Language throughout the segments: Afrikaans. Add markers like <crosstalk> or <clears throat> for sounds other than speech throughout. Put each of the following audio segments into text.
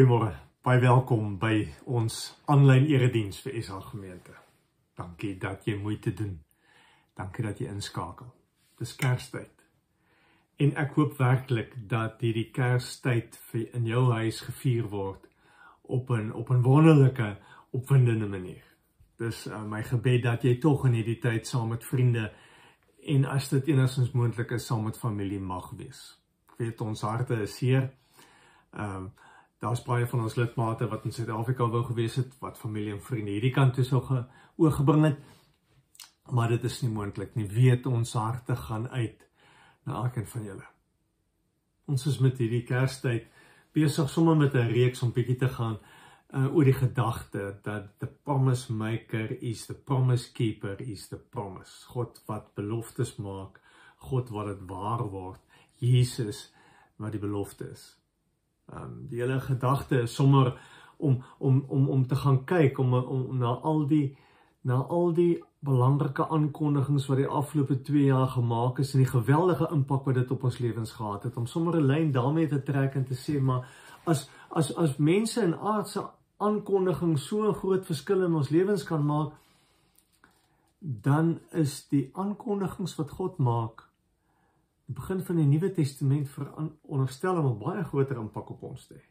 Goeiemôre. Baie welkom by ons aanlyn erediens vir SA gemeente. Dankie dat jy moeite doen. Dankie dat jy inskakel. Dis Kerstyd. En ek hoop werklik dat hierdie Kerstyd vir in jou huis gevier word op 'n op 'n wonderlike, opwindende manier. Dis uh, my gebed dat jy tog in hierdie tyd saam met vriende en as dit enigstens moontlik is saam met familie mag wees. Ek weet ons harte is seer. Ehm uh, daar's baie van ons lidmate wat in Suid-Afrika wou gewees het, wat familie en vriende hierdie kant toe sou oorgebring het. Maar dit is nie moontlik nie. Weet ons harte gaan uit na elkeen van julle. Ons is met hierdie Kerstyd besig sommer met 'n reeks om bietjie te gaan uh, oor die gedagte dat the promise maker is the promise keeper is the promise. God wat beloftes maak, God wat dit waar word. Jesus wat die belofte is. Ehm um, die hele gedagte is sommer om om om om te gaan kyk om om, om na al die na al die belangrike aankondigings wat die afgelope 2 jaar gemaak is en die geweldige impak wat dit op ons lewens gehad het om sommer 'n lyn daarmee te trek en te sê maar as as as mense in aardse aankondigings so 'n groot verskil in ons lewens kan maak dan is die aankondigings wat God maak die begin van die Nuwe Testament veronderstel om 'n baie groter impak op ons te hê.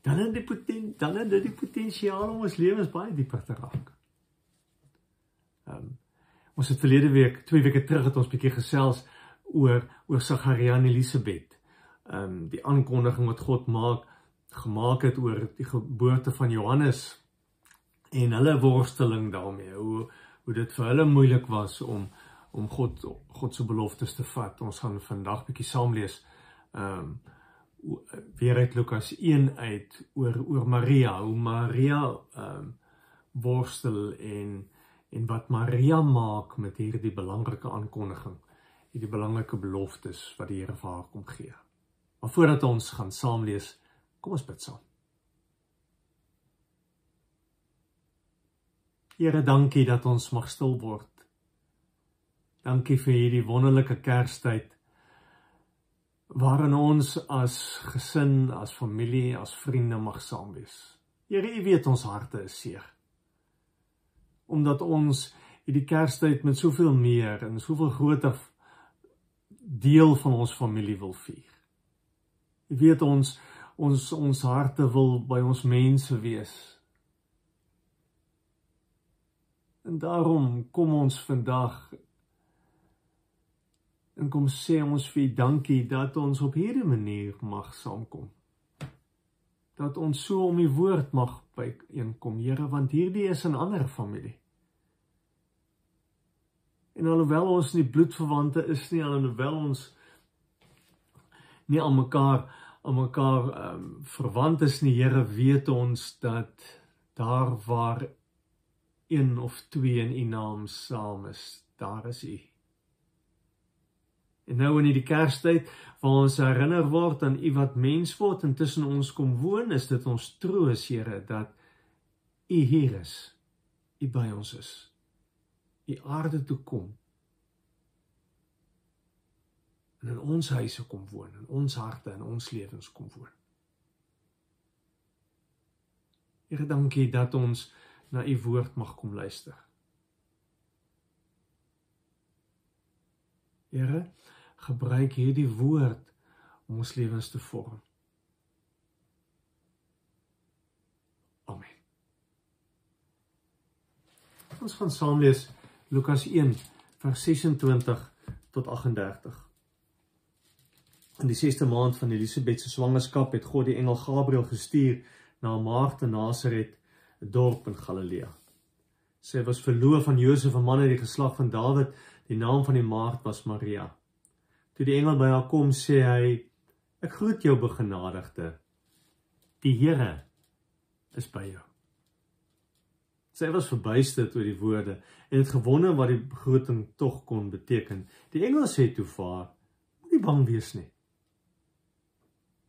Dan het die poten dan het dit die potensiaal om ons lewens baie dieper te raak. Ehm um, ons het verlede week, twee weke terug het ons bietjie gesels oor oor Sagaria en Elisabet. Ehm um, die aankondiging wat God maak gemaak het oor die geboorte van Johannes en hulle worsteling daarmee. Hoe hoe dit vir hulle moeilik was om om God God se beloftes te vat. Ons gaan vandag bietjie saam lees. Ehm um, weer uit Lukas 1 uit oor oor Maria, hoe Maria ehm um, worstel en en wat Maria maak met hierdie belangrike aankondiging, hierdie belangrike beloftes wat die Here vir haar kom gee. Maar voordat ons gaan saam lees, kom ons bid saam. Here, dankie dat ons mag stil word Dankie vir hierdie wonderlike Kerstyd waarin ons as gesin, as familie, as vriende mag saam wees. Here, U weet ons harte is seer. Omdat ons hierdie Kerstyd met soveel meer en soveel groter deel van ons familie wil vier. U weet ons ons ons harte wil by ons mense wees. En daarom kom ons vandag En kom sê ons vir U dankie dat ons op hierdie manier mag saamkom. Dat ons so om U woord mag byeenkom, Here, want hierdie is 'n ander familie. En alhoewel ons nie bloedverwante is nie, alhoewel ons nie aan mekaar aan mekaar um, verwant is nie, Here, weet ons dat daar waar een of twee in U naam saam is, daar is U. En nou in hierdie Kerstyd waar ons herinner word aan U wat mens word en tussen ons kom woon, is dit ons troos, Here, dat U hier is. U by ons is. U aarde toe kom. En in ons huise kom woon, in ons harte en ons lewens kom woon. Here, dankie dat ons na U woord mag kom luister. Here, gebruik hierdie woord om ons lewens te vorm. Amen. Ons gaan saam lees Lukas 1 vers 26 tot 38. In die 6ste maand van Elisabet se swangerskap het God die engel Gabriël gestuur na 'n maagd in Nasaret, 'n dorp in Galilea. Sy was verloof aan Josef, 'n man uit die geslag van Dawid. Die naam van die maagd was Maria. Toe die engel by haar kom, sê hy: "Ek groet jou begenadigde. Die Here is by jou." Sy was verbuisterd oor die woorde en het gewonder wat die begroeting tog kon beteken. Die engel sê toe vir haar: "Moenie bang wees nie.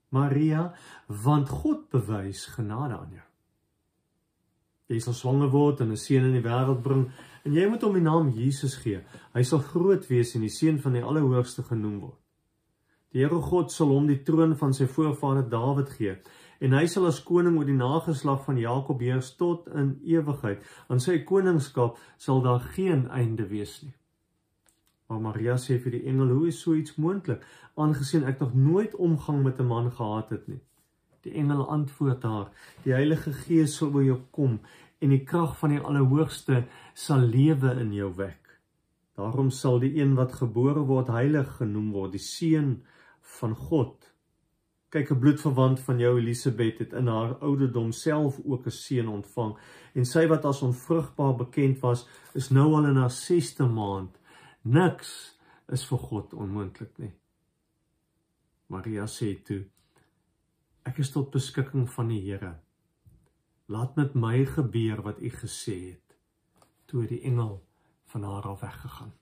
Maria, want God bewys genade aan jou. Jy sal swanger word en 'n seun in die wêreld bring en jy moet hom die naam Jesus gee. Hy sal groot wees en die seun van die Allerhoogste genoem word. Die Here God sal hom die troon van sy voorvader Dawid gee en hy sal as koning oor die nageslag van Jakob heers tot in ewigheid. Aan sy koningskap sal daar geen einde wees nie. Maar Maria sê vir die engel: "Hoe is so iets moontlik, aangesien ek nog nooit omgang met 'n man gehad het nie?" Die engel antwoord haar: "Die Heilige Gees sal oor jou kom en die krag van die Allerhoogste sal lewe in jou wek. Daarom sal die een wat gebore word heilig genoem word, die seun van God." Kyk 'n bloedverwant van jou Elisabet het in haar ouderdom self ook 'n seun ontvang en sy wat as onvrugbaar bekend was, is nou al in haar 6ste maand. Niks is vir God onmoontlik nie. Maria sê toe: Ek is tot beskikking van die Here. Laat met my gebeur wat u gesê het. Toe die engel van haar af weggegaan.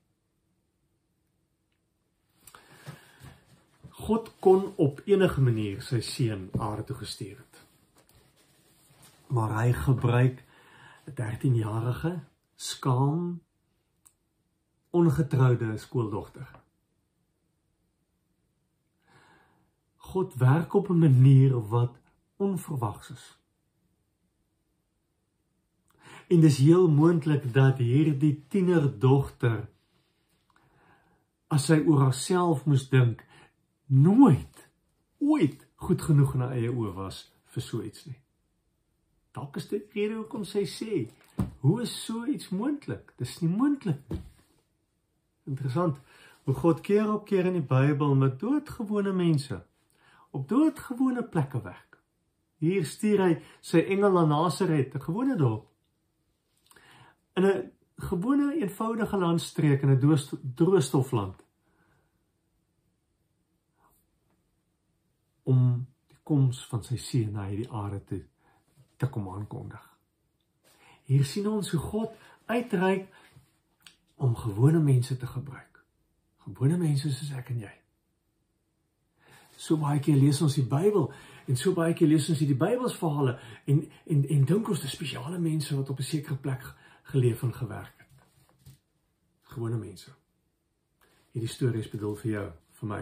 God kon op enige manier sy seun aarde toe gestuur het. Maar hy gebruik 'n 13-jarige skaam ongetroude skooldogter. God werk op 'n manier wat onverwags is. En dis heel moontlik dat hierdie tienerdogter as sy oor haarself moes dink, nooit ooit goed genoeg in haar eie oë was vir so iets nie. Dalk is dit rede hoekom sy sê, hoe is so iets moontlik? Dis nie moontlik nie. Interessant hoe God keer op keer in die Bybel met doodgewone mense op doodgewone plekke werk. Hier stuur hy sy engel na Nasaret, 'n gewone dorp. In 'n gewone eenvoudige landstreek in 'n droogstofland. om die koms van sy seun na hierdie aarde te te kom aankondig. Hier sien ons hoe God uitreik om gewone mense te gebruik. Gewone mense soos ek en jy. So baie keer lees ons die Bybel en so baie keer lees ons hierdie Bybelsverhale en en en dink ons dis spesiale mense wat op 'n sekere plek geleef en gewerk het. Gewone mense. Hierdie storie is bedoel vir jou, vir my.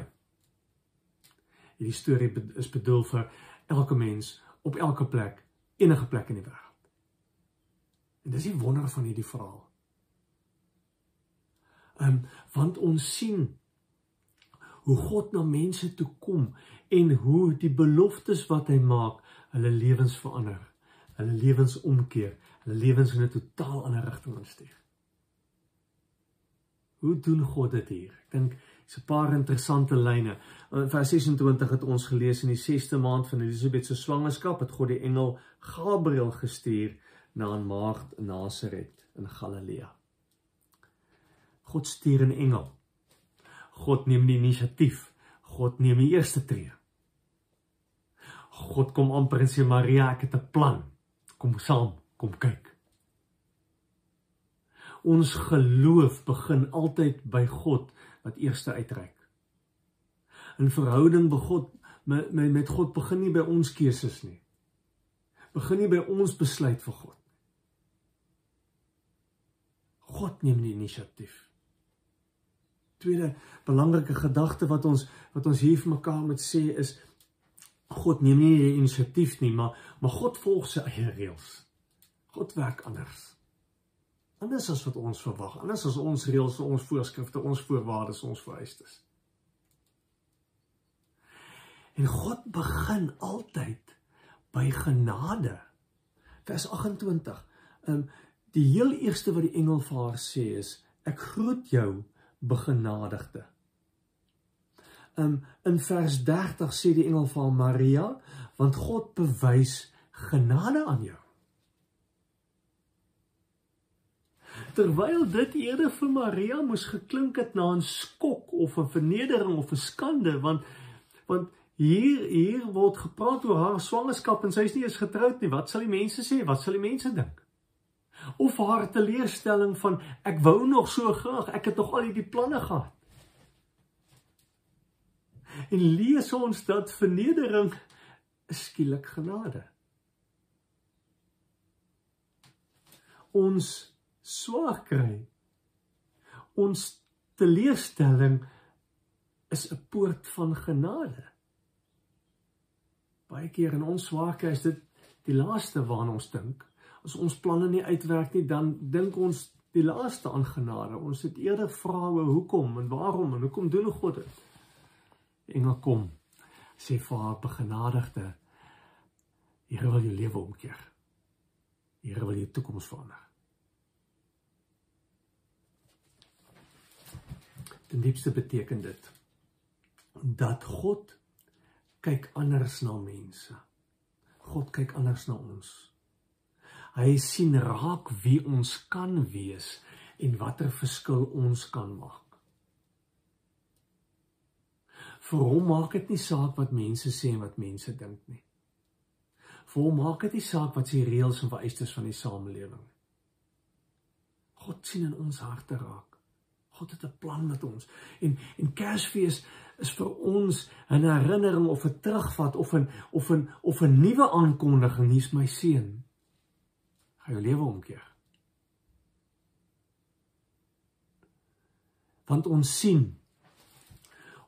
Hierdie storie is bedoel vir elke mens op elke plek, enige plek in die wêreld. En dis die wonder van hierdie verhaal. Ehm um, want ons sien hoe God na mense toe kom en hoe die beloftes wat hy maak, hulle lewens verander, hulle lewens omkeer, lewens in 'n totaal ander rigting instuur. Hoe doen God dit hier? Ek dink Dis 'n paar interessante lyne. In vers 26 het ons gelees in die 6ste maand van Elisabet se swangerskap het God die engel Gabriël gestuur na 'n maagd in Nasaret in Galilea. God stuur 'n engel. God neem die inisiatief. God neem die eerste tree. God kom amper en sê Maria, ek het 'n plan. Kom saam, kom kyk. Ons geloof begin altyd by God wat eerste uitreik. 'n Verhouding met God met, met God begin nie by ons keuses nie. Begin nie by ons besluit vir God. God neem die inisiatief. Tweede belangrike gedagte wat ons wat ons hier vir mekaar moet sê is God neem nie die inisiatief nie, maar maar God volg sy eie reëls. God werk anders anders as wat ons verwag, anders as ons reëls, ons voorskrifte, ons voorwaardes, ons vereistes. En God begin altyd by genade. Vers 28. Ehm um, die heel eerste wat die engel vir haar sê is ek groet jou begenadigde. Um, in vers 30 sê die engel vir Maria want God bewys genade aan jou. Terwyl dit eerder vir Maria moes geklink het na 'n skok of 'n vernedering of 'n skande want want hier hier word gepraat oor haar swangerskap en sy is nie eens getroud nie. Wat sal die mense sê? Wat sal die mense dink? Of haar teleurstelling van ek wou nog so graag ek het nog al hierdie planne gehad. En lees ons dat vernedering skielik genade. Ons swaar kry. Ons teleurstelling is 'n poort van genade. Baie keer in ons swaarkry is dit die laaste waarna ons dink. As ons planne nie uitwerk nie, dan dink ons die laaste aan genade. Ons het eerder vrae hoekom en waarom en hoekom doen God dit? Engel kom sê vir haar begenadigde Here wil jou lewe omkeer. Here wil jou toekoms verander. Ten diepste beteken dit dat God kyk anders na mense. God kyk anders na ons. Hy sien raak wie ons kan wees en watter verskil ons kan maak. Vir hom maak dit nie saak wat mense sê en wat mense dink nie. Vir hom maak dit nie saak wat se reëls en vereistes van die samelewing. God sien in ons harte raak. God het 'n plan met ons. En en Kersfees is vir ons 'n herinnering of 'n terugvat of 'n of 'n of 'n nuwe aankondiging, hier's my seun. Gaan jou lewe omkeer. Want ons sien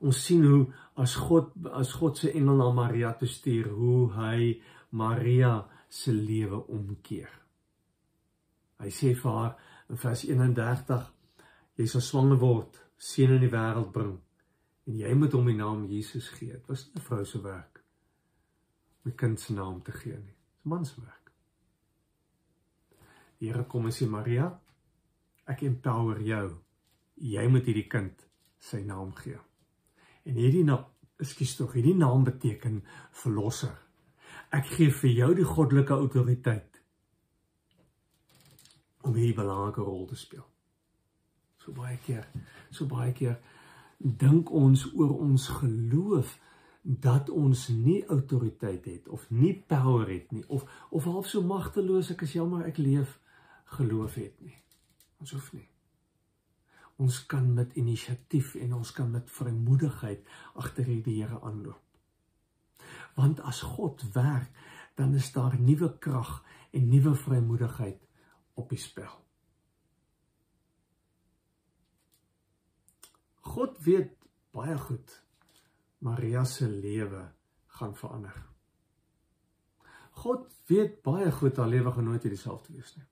ons sien hoe as God as God se engel na Maria toe stuur, hoe hy Maria se lewe omkeer. Hy sê vir haar in vers 31 jy sal swanger word, seun in die wêreld bring en jy moet hom die naam Jesus gee. Dit was 'n vrou se werk om die kind se naam te gee nie. Dis man se werk. Die Here kom en sê Maria, ek empower jou. Jy moet hierdie kind sy naam gee. En hierdie naam, ekskuus tog, hierdie naam beteken verlosser. Ek gee vir jou die goddelike autoriteit om hierdie belangrike rol te speel. So baie keer, so baie keer dink ons oor ons geloof dat ons nie autoriteit het of nie power het nie of of half so magteloos ek is jammer ek leef geloof het nie. Ons hoef nie. Ons kan met inisiatief en ons kan met vrymoedigheid agter die Here aanloop. Want as God werk, dan is daar nuwe krag en nuwe vrymoedigheid op die spel. God weet baie goed Maria se lewe gaan verander. God weet baie goed haar lewe gaan nooit dieselfde wees nie.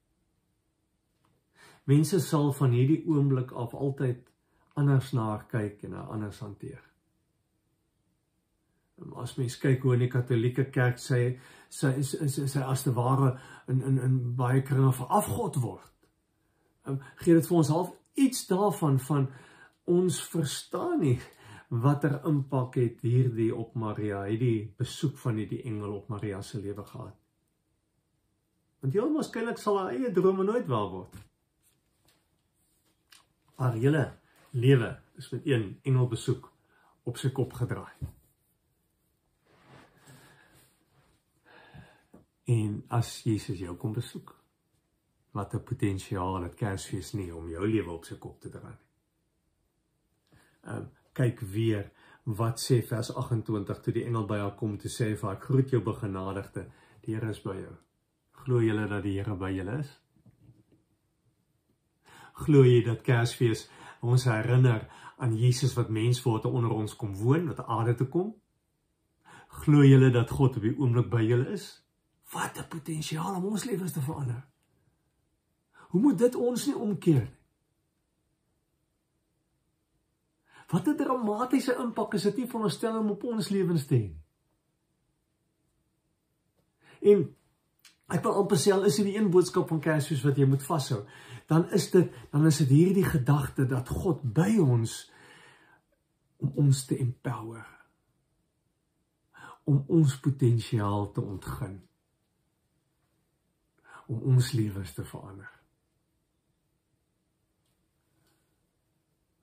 Mense sal van hierdie oomblik af altyd anders na haar kyk en haar anders hanteer. As mens kyk hoe in die Katolieke Kerk sê sy is is sy as te ware in in in baie kringe verafgod word. Um, gee dit vir ons half iets daarvan van ons verstaan nie watter impak het hierdie op Maria, hierdie besoek van hierdie engel op Maria se lewe gehad. Want heel waarskynlik sal haar eie drome nooit waar word. Haar hele lewe is met een engel besoek op sy kop gedraai. En as Jesus jou kom besoek, wat 'n potensiaal het Kersfees nie om jou lewe op sy kop te draai nie um, kyk weer wat sê vers 28 toe die engel by haar kom te sê vir haar groet jou begenadigde. Die Here is by jou. Glo jy dat die Here by julle is? Glo jy dat Kersfees ons herinner aan Jesus wat mens word en onder ons kom woon wat aarde toe kom? Glo jy dat God op die oomblik by julle is? Wat 'n potensiaal om ons lewens te verander. Hoe moet dit ons nie omkeer nie Wat 'n dramatiese impak is dit nie veronderstel om op ons lewens te hê nie. En ek wil amper sê is dit die een boodskap van Kersfees wat jy moet vashou, dan is dit dan is dit hierdie gedagte dat God by ons om ons te empower om ons potensiaal te ontgin om ons lewens te verander.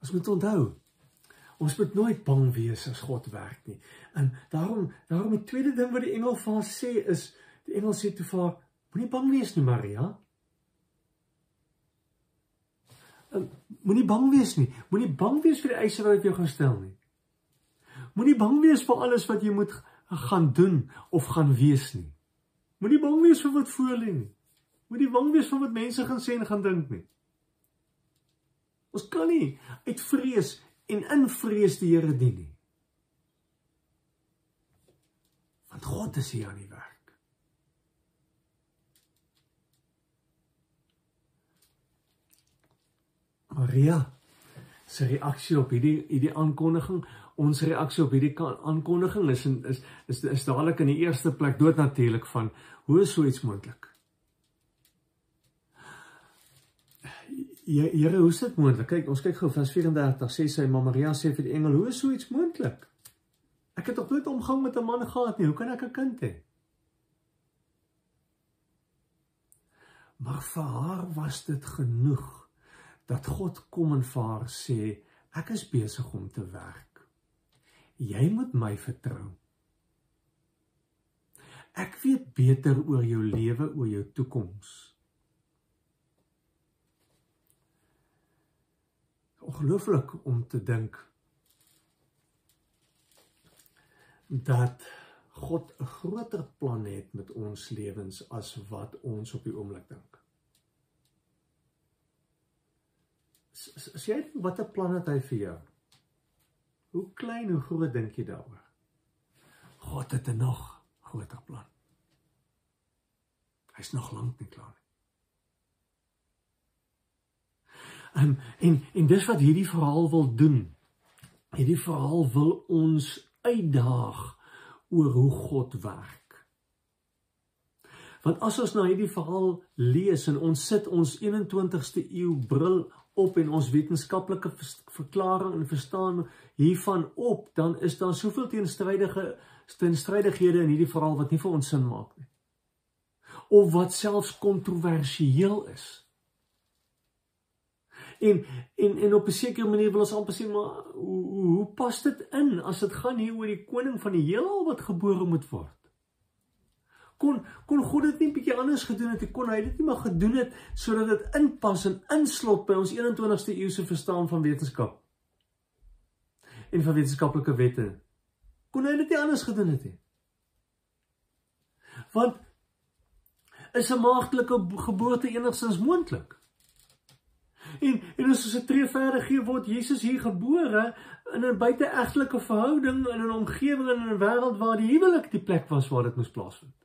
Ons moet onthou Ons moet nooit bang wees as God werk nie. En daarom, daarom die tweede ding wat die engel vir haar sê is, die engel sê toe vir haar, moenie bang wees nie, Maria. En moenie bang wees nie. Moenie bang wees vir die eise wat ek jou gaan stel nie. Moenie bang wees vir alles wat jy moet gaan doen of gaan wees nie. Moenie bang wees vir wat voor lê nie. Moenie bang wees vir wat mense gaan sê en gaan dink nie. Ons kan nie uit vrees en in vrees die Here dien nie. Want God is hier aan die werk. Maria se reaksie op hierdie hierdie aankondiging, ons reaksie op hierdie aankondiging is is is is dadelik in die eerste plek doodnatuurlik van hoe is so iets moontlik? Here, hoe is dit moontlik? Kyk, ons kyk gou vers 34 sê sy maar Maria sê vir die engel, hoe is so iets moontlik? Ek het nog nooit omgang met 'n man gehad nie. Hoe kan ek 'n kind hê? Maar vir haar was dit genoeg dat God kom en vir haar sê ek is besig om te werk. Jy moet my vertrou. Ek weet beter oor jou lewe, oor jou toekoms. Ongelooflik om te dink dat God 'n groter plan het met ons lewens as wat ons op die oomblik dink. as jy wat 'n plan het hy vir jou? Hoe klein hoe groot dink jy daaroor? God het 'n nog groter plan. Hy's nog lank nie klaar nie. Um, en en dis wat hierdie verhaal wil doen. Hierdie verhaal wil ons uitdaag oor hoe God werk. Want as ons nou hierdie verhaal lees en ons sit ons 21ste eeu bril op en ons wetenskaplike verklaring en verstaan hiervan op, dan is daar soveel teenstrydige teenstrydighede in hierdie verhaal wat nie vir ons sin maak nie. Of wat selfs kontroversieel is. En en en op 'n sekere manier wil ons amper sê maar hoe, hoe pas dit in as dit gaan hier oor die koning van die heelal wat gebore moet word? kon kon God dit nie bietjie anders gedoen het? Kon hy dit nie maar gedoen het sodat dit inpas en inslot by ons 21ste eeuse verstaan van wetenskap? En van wetenskaplike wette. Kon hy dit nie anders gedoen het nie? Want is 'n maagdelike geboorte enigstens moontlik? En en as ons 'n tree verder gee word Jesus hier gebore in 'n buiteegtelike verhouding in 'n omgewing en in 'n wêreld waar die huwelik die plek was waar dit moes plaasvind.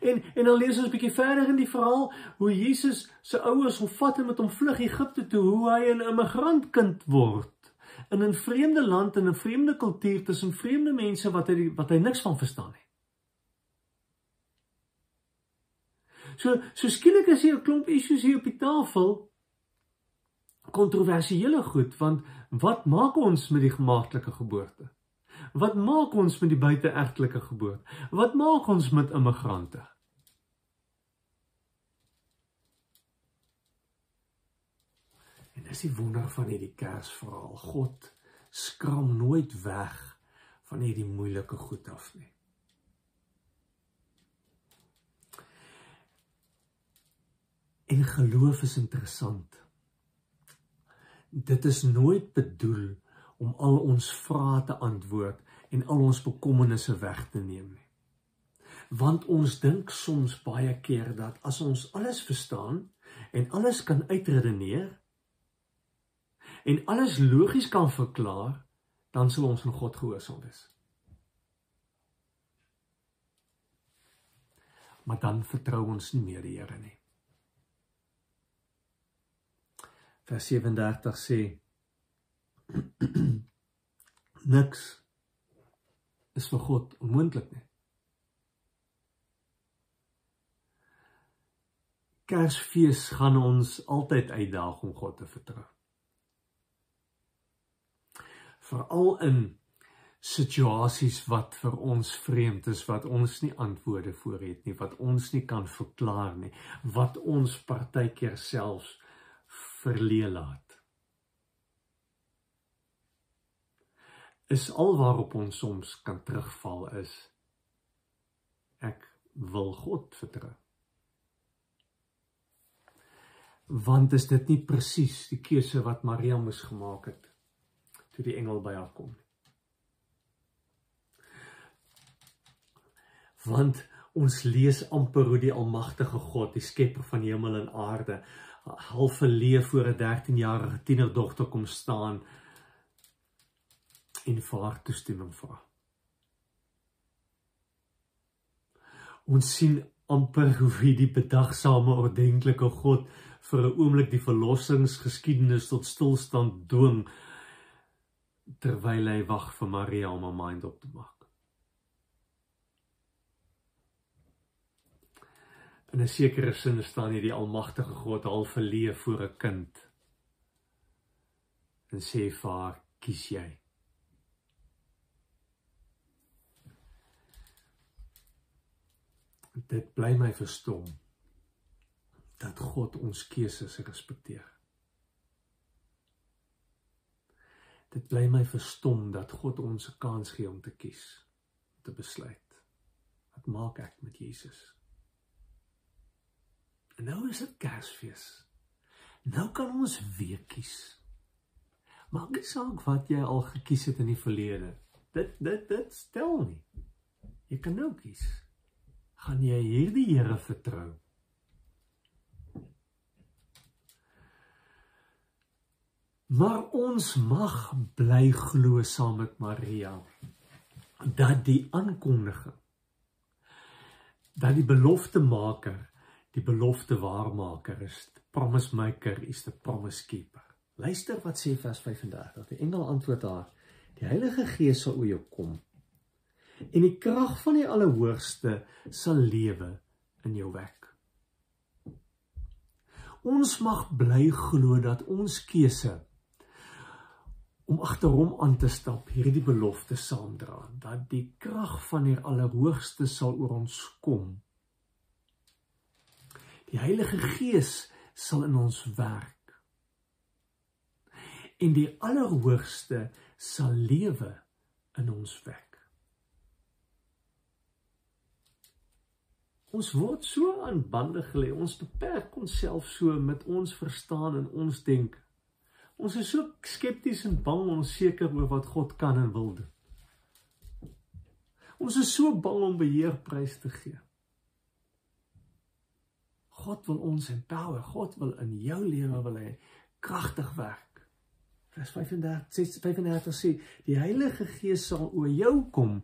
En en dan lees ons 'n bietjie verder in die verhaal hoe Jesus se ouers hom vat en met hom vlug Egipte toe, hoe hy 'n immigrantkind word in 'n vreemde land en 'n vreemde kultuur tussen vreemde mense wat hy wat hy niks van verstaan nie. So so skielik is hier 'n klomp issues hier op die tafel kontroversiële goed want wat maak ons met die gemaaktelike geboorte? Wat maak ons met die buiteegtelike geboorte? Wat maak ons met immigrante? En dis die wonder van hierdie Kersverhaal. God skram nooit weg van hierdie moeilike goed af nie. En geloof is interessant. Dit is nooit bedoel om al ons vrae te antwoord en al ons bekommernisse weg te neem nie. Want ons dink soms baie keer dat as ons alles verstaan en alles kan uitredeneer en alles logies kan verklaar, dan sal ons aan God gehoorsaam wees. Maar dan vertrou ons nie meer die Here nie. Vers 37 sê <clears throat> niks is vir God onmoontlik nie. Kersfees gaan ons altyd uitdaag om God te vertrou. Veral in situasies wat vir ons vreemd is, wat ons nie antwoorde voor het nie, wat ons nie kan verklaar nie, wat ons partykeer selfs verleë laat. is alwaarop ons soms kan terugval is ek wil God vertrou. Want is dit nie presies die keuse wat Maria moes gemaak het toe die engel by haar kom? Want ons lees amper hoe die almagtige God, die skepper van hemel en aarde, half verleef voor 'n 13-jarige tienerdogter kom staan en vir haar toestemming vra. Ons sien amper hoe hierdie bedagsame ordentlike God vir 'n oomblik die verlossingsgeskiedenis tot stilstand dwing terwyl hy wag vir Maria om haar mind op te maak. In 'n sekere sin staan hier die almagtige God half verleë voor 'n kind en sê vir haar, "Kies jy?" Dit bly my verstom dat God ons keuses respekteer. Dit bly my verstom dat God ons 'n kans gee om te kies, om te besluit. Wat maak ek met Jesus? En nou is dit Kersfees. Nou kan ons weer kies. Maak nie saak wat jy al gekies het in die verlede. Dit dit dit stel nie. Jy kan nou kies. Gaan jy hierdie Here vertrou? Maar ons mag bly glo saam met Maria dat die aankondiging dat die belofte maker, die belofte waarmaker is, the promise maker is the promise keeper. Luister wat sê vers 35. Die engel antwoord haar: Die Heilige Gees sal oor jou kom en die krag van die Allerhoogste sal lewe in jou wek. Ons mag bly glo dat ons keuse om agter hom aan te stap, hierdie belofte saamdra dat die krag van die Allerhoogste sal oor ons kom. Die Heilige Gees sal in ons werk. En die Allerhoogste sal lewe in ons wek. Ons word so aan bande gelê. Ons beperk onsself so met ons verstaan en ons denke. Ons is so skepties en bang en onseker oor wat God kan en wil doen. Ons is so bang om beheer prys te gee. God wil ons empower. God wil in jou lewe wil hy kragtig werk. Vers 35 35 sê die Heilige Gees sal oor jou kom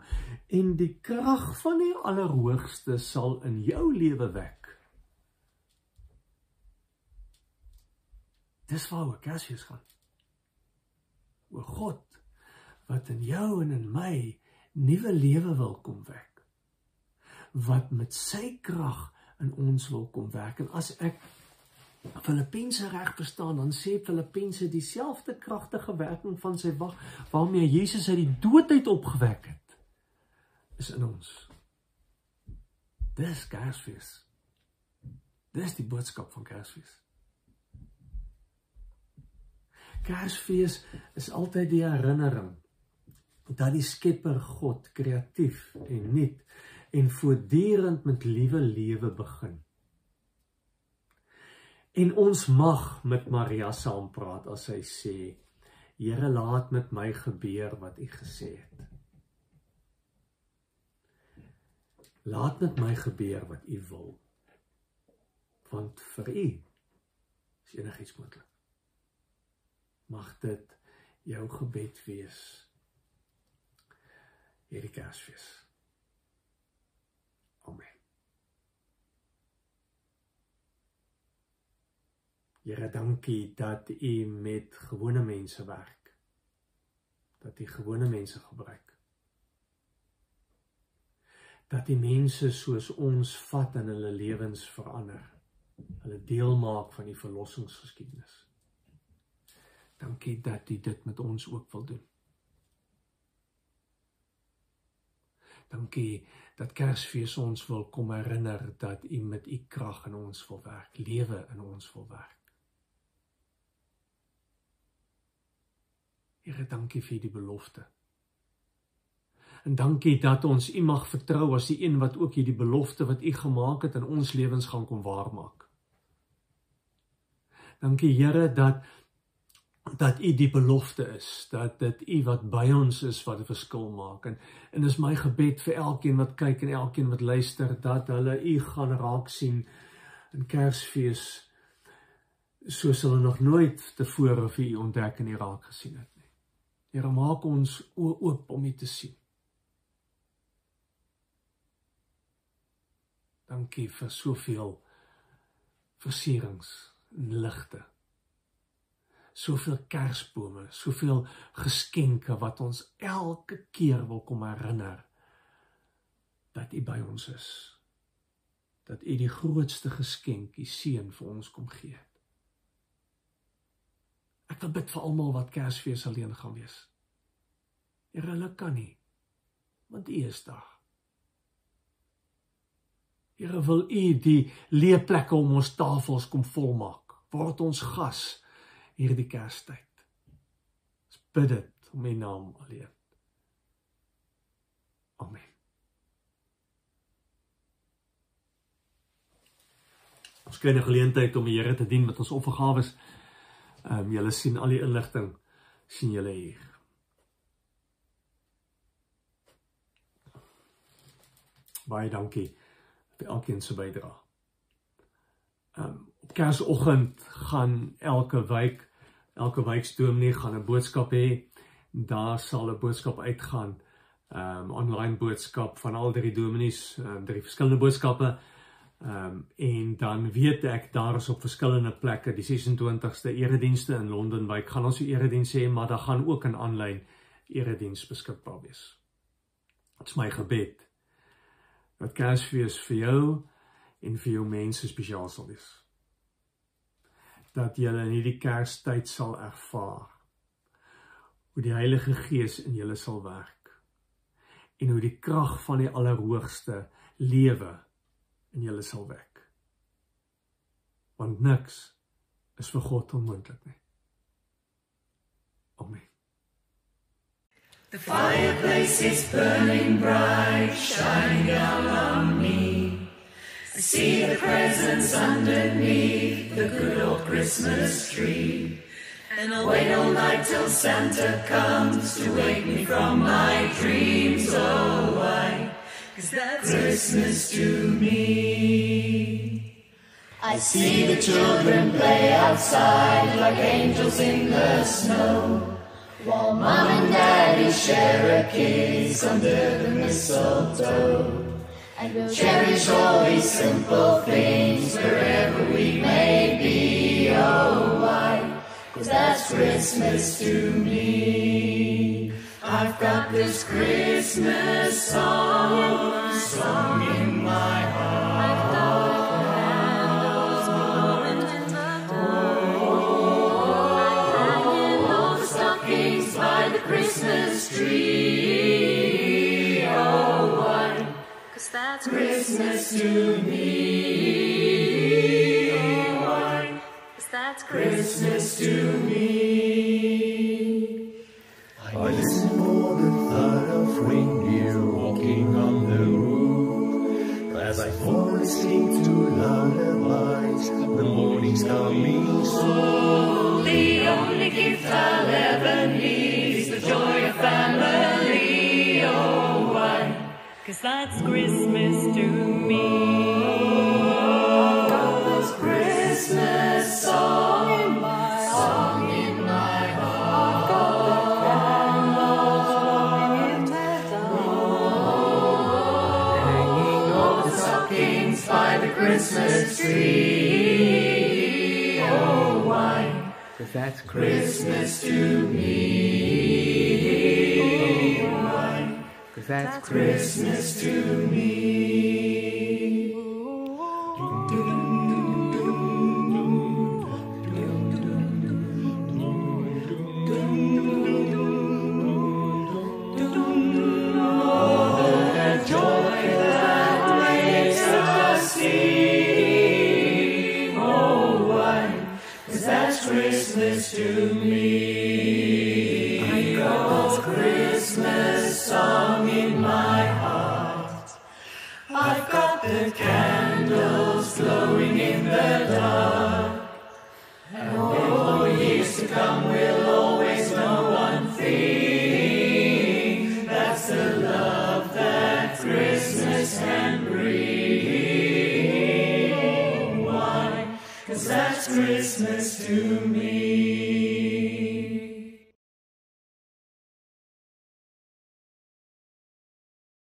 en die krag van die Allerhoogste sal in jou lewe wek. Dis waaroor Kersfees gaan. O God wat in jou en in my nuwe lewe wil kom wek. Wat met sy krag in ons wil kom werk. En as ek Filippense reg verstaan, dan sê Filippense dieselfde kragtige werking van sy wag waarmee Jesus uit die dood uit opgewek het is in ons. Dis Kersfees. Dis die boodskap van Kersfees. Kersfees is altyd die herinnering dat die Skepper God kreatief en nuut en voortdurend met liewe lewe begin. En ons mag met Maria saam praat as hy sê: Here, laat met my gebeur wat U gesê het. Laat met my gebeur wat U wil. Want vir U is enigiets moontlik mag dit jou gebed wees hierdie Kersfees. Amen. Here, dankie dat U met gewone mense werk. Dat U gewone mense gebruik. Dat U mense soos ons vat en hulle lewens verander. Hulle deel maak van die verlossingsgeskiedenis. Dankie dat U dit met ons ook wil doen. Dankie dat Kersfees ons wil kom herinner dat U met U krag in ons wil werk, lewe in ons wil werk. Here, dankie vir die belofte. En dankie dat ons U mag vertrou as die een wat ook hierdie belofte wat U gemaak het in ons lewens gaan kom waarmaak. Dankie Here dat dat u die belofte is dat dit u wat by ons is wat 'n verskil maak en en dis my gebed vir elkeen wat kyk en elkeen wat luister dat hulle u gaan raak sien in Kersfees soos hulle nog nooit tevore vir u ontdek en u raak gesien het. Here maak ons oop om u te sien. Dankie vir soveel versierings ligte. Soveel kersbome, soveel geskenke wat ons elke keer wil kom herinner dat U by ons is. Dat U die grootste geskenk, U seun vir ons kom gee. Ek wil bid vir almal wat Kersfees alleen gaan wees. Here, hulle kan nie want U is daar. Here, wil U die leë plekke om ons tafels kom volmaak. Word ons gas hierdie Kerstyd. Ons bid dit om U naam alleen. Amen. Ons kry 'n geleentheid om die Here te dien met ons offergawe. Ehm um, julle sien al die inligting sien julle hier. Baie dankie vir elkeen se bydrae. Ehm um, op Kersoggend gaan elke wijk elke wijkdominee gaan 'n boodskap hê. Daar sal 'n boodskap uitgaan. Ehm um, online boodskap van al drie dominees, um, drie verskillende boodskappe. Ehm um, en dan weet ek daar is op verskillende plekke die 26ste eredienste in Londen waar ek gaan ons erediens hê, maar daar gaan ook 'n aanlyn erediens beskikbaar wees. Dit is my gebed dat Kersfees vir jou en vir jou mense spesiaal sal wees. Dat jy in hierdie Kerstyd sal ervaar hoe die Heilige Gees in julle sal werk en hoe die krag van die Allerhoogste lewe in julle sal wek. Want niks is vir God onmoontlik nie. Amen. The fireplace is burning bright, shining down on me. I see the presents underneath the good old Christmas tree. And I'll wait all night till Santa comes to wake me from my dreams. Oh, why? Cause that's Christmas to me. I see the children play outside like angels in the snow. While mom and daddy share a kiss under the mistletoe. And we'll cherish all these simple things wherever we may be. Oh, why? Cause that's Christmas to me. I've got this Christmas song, song in my heart. That's Christmas to me. Cause that's Christmas to me.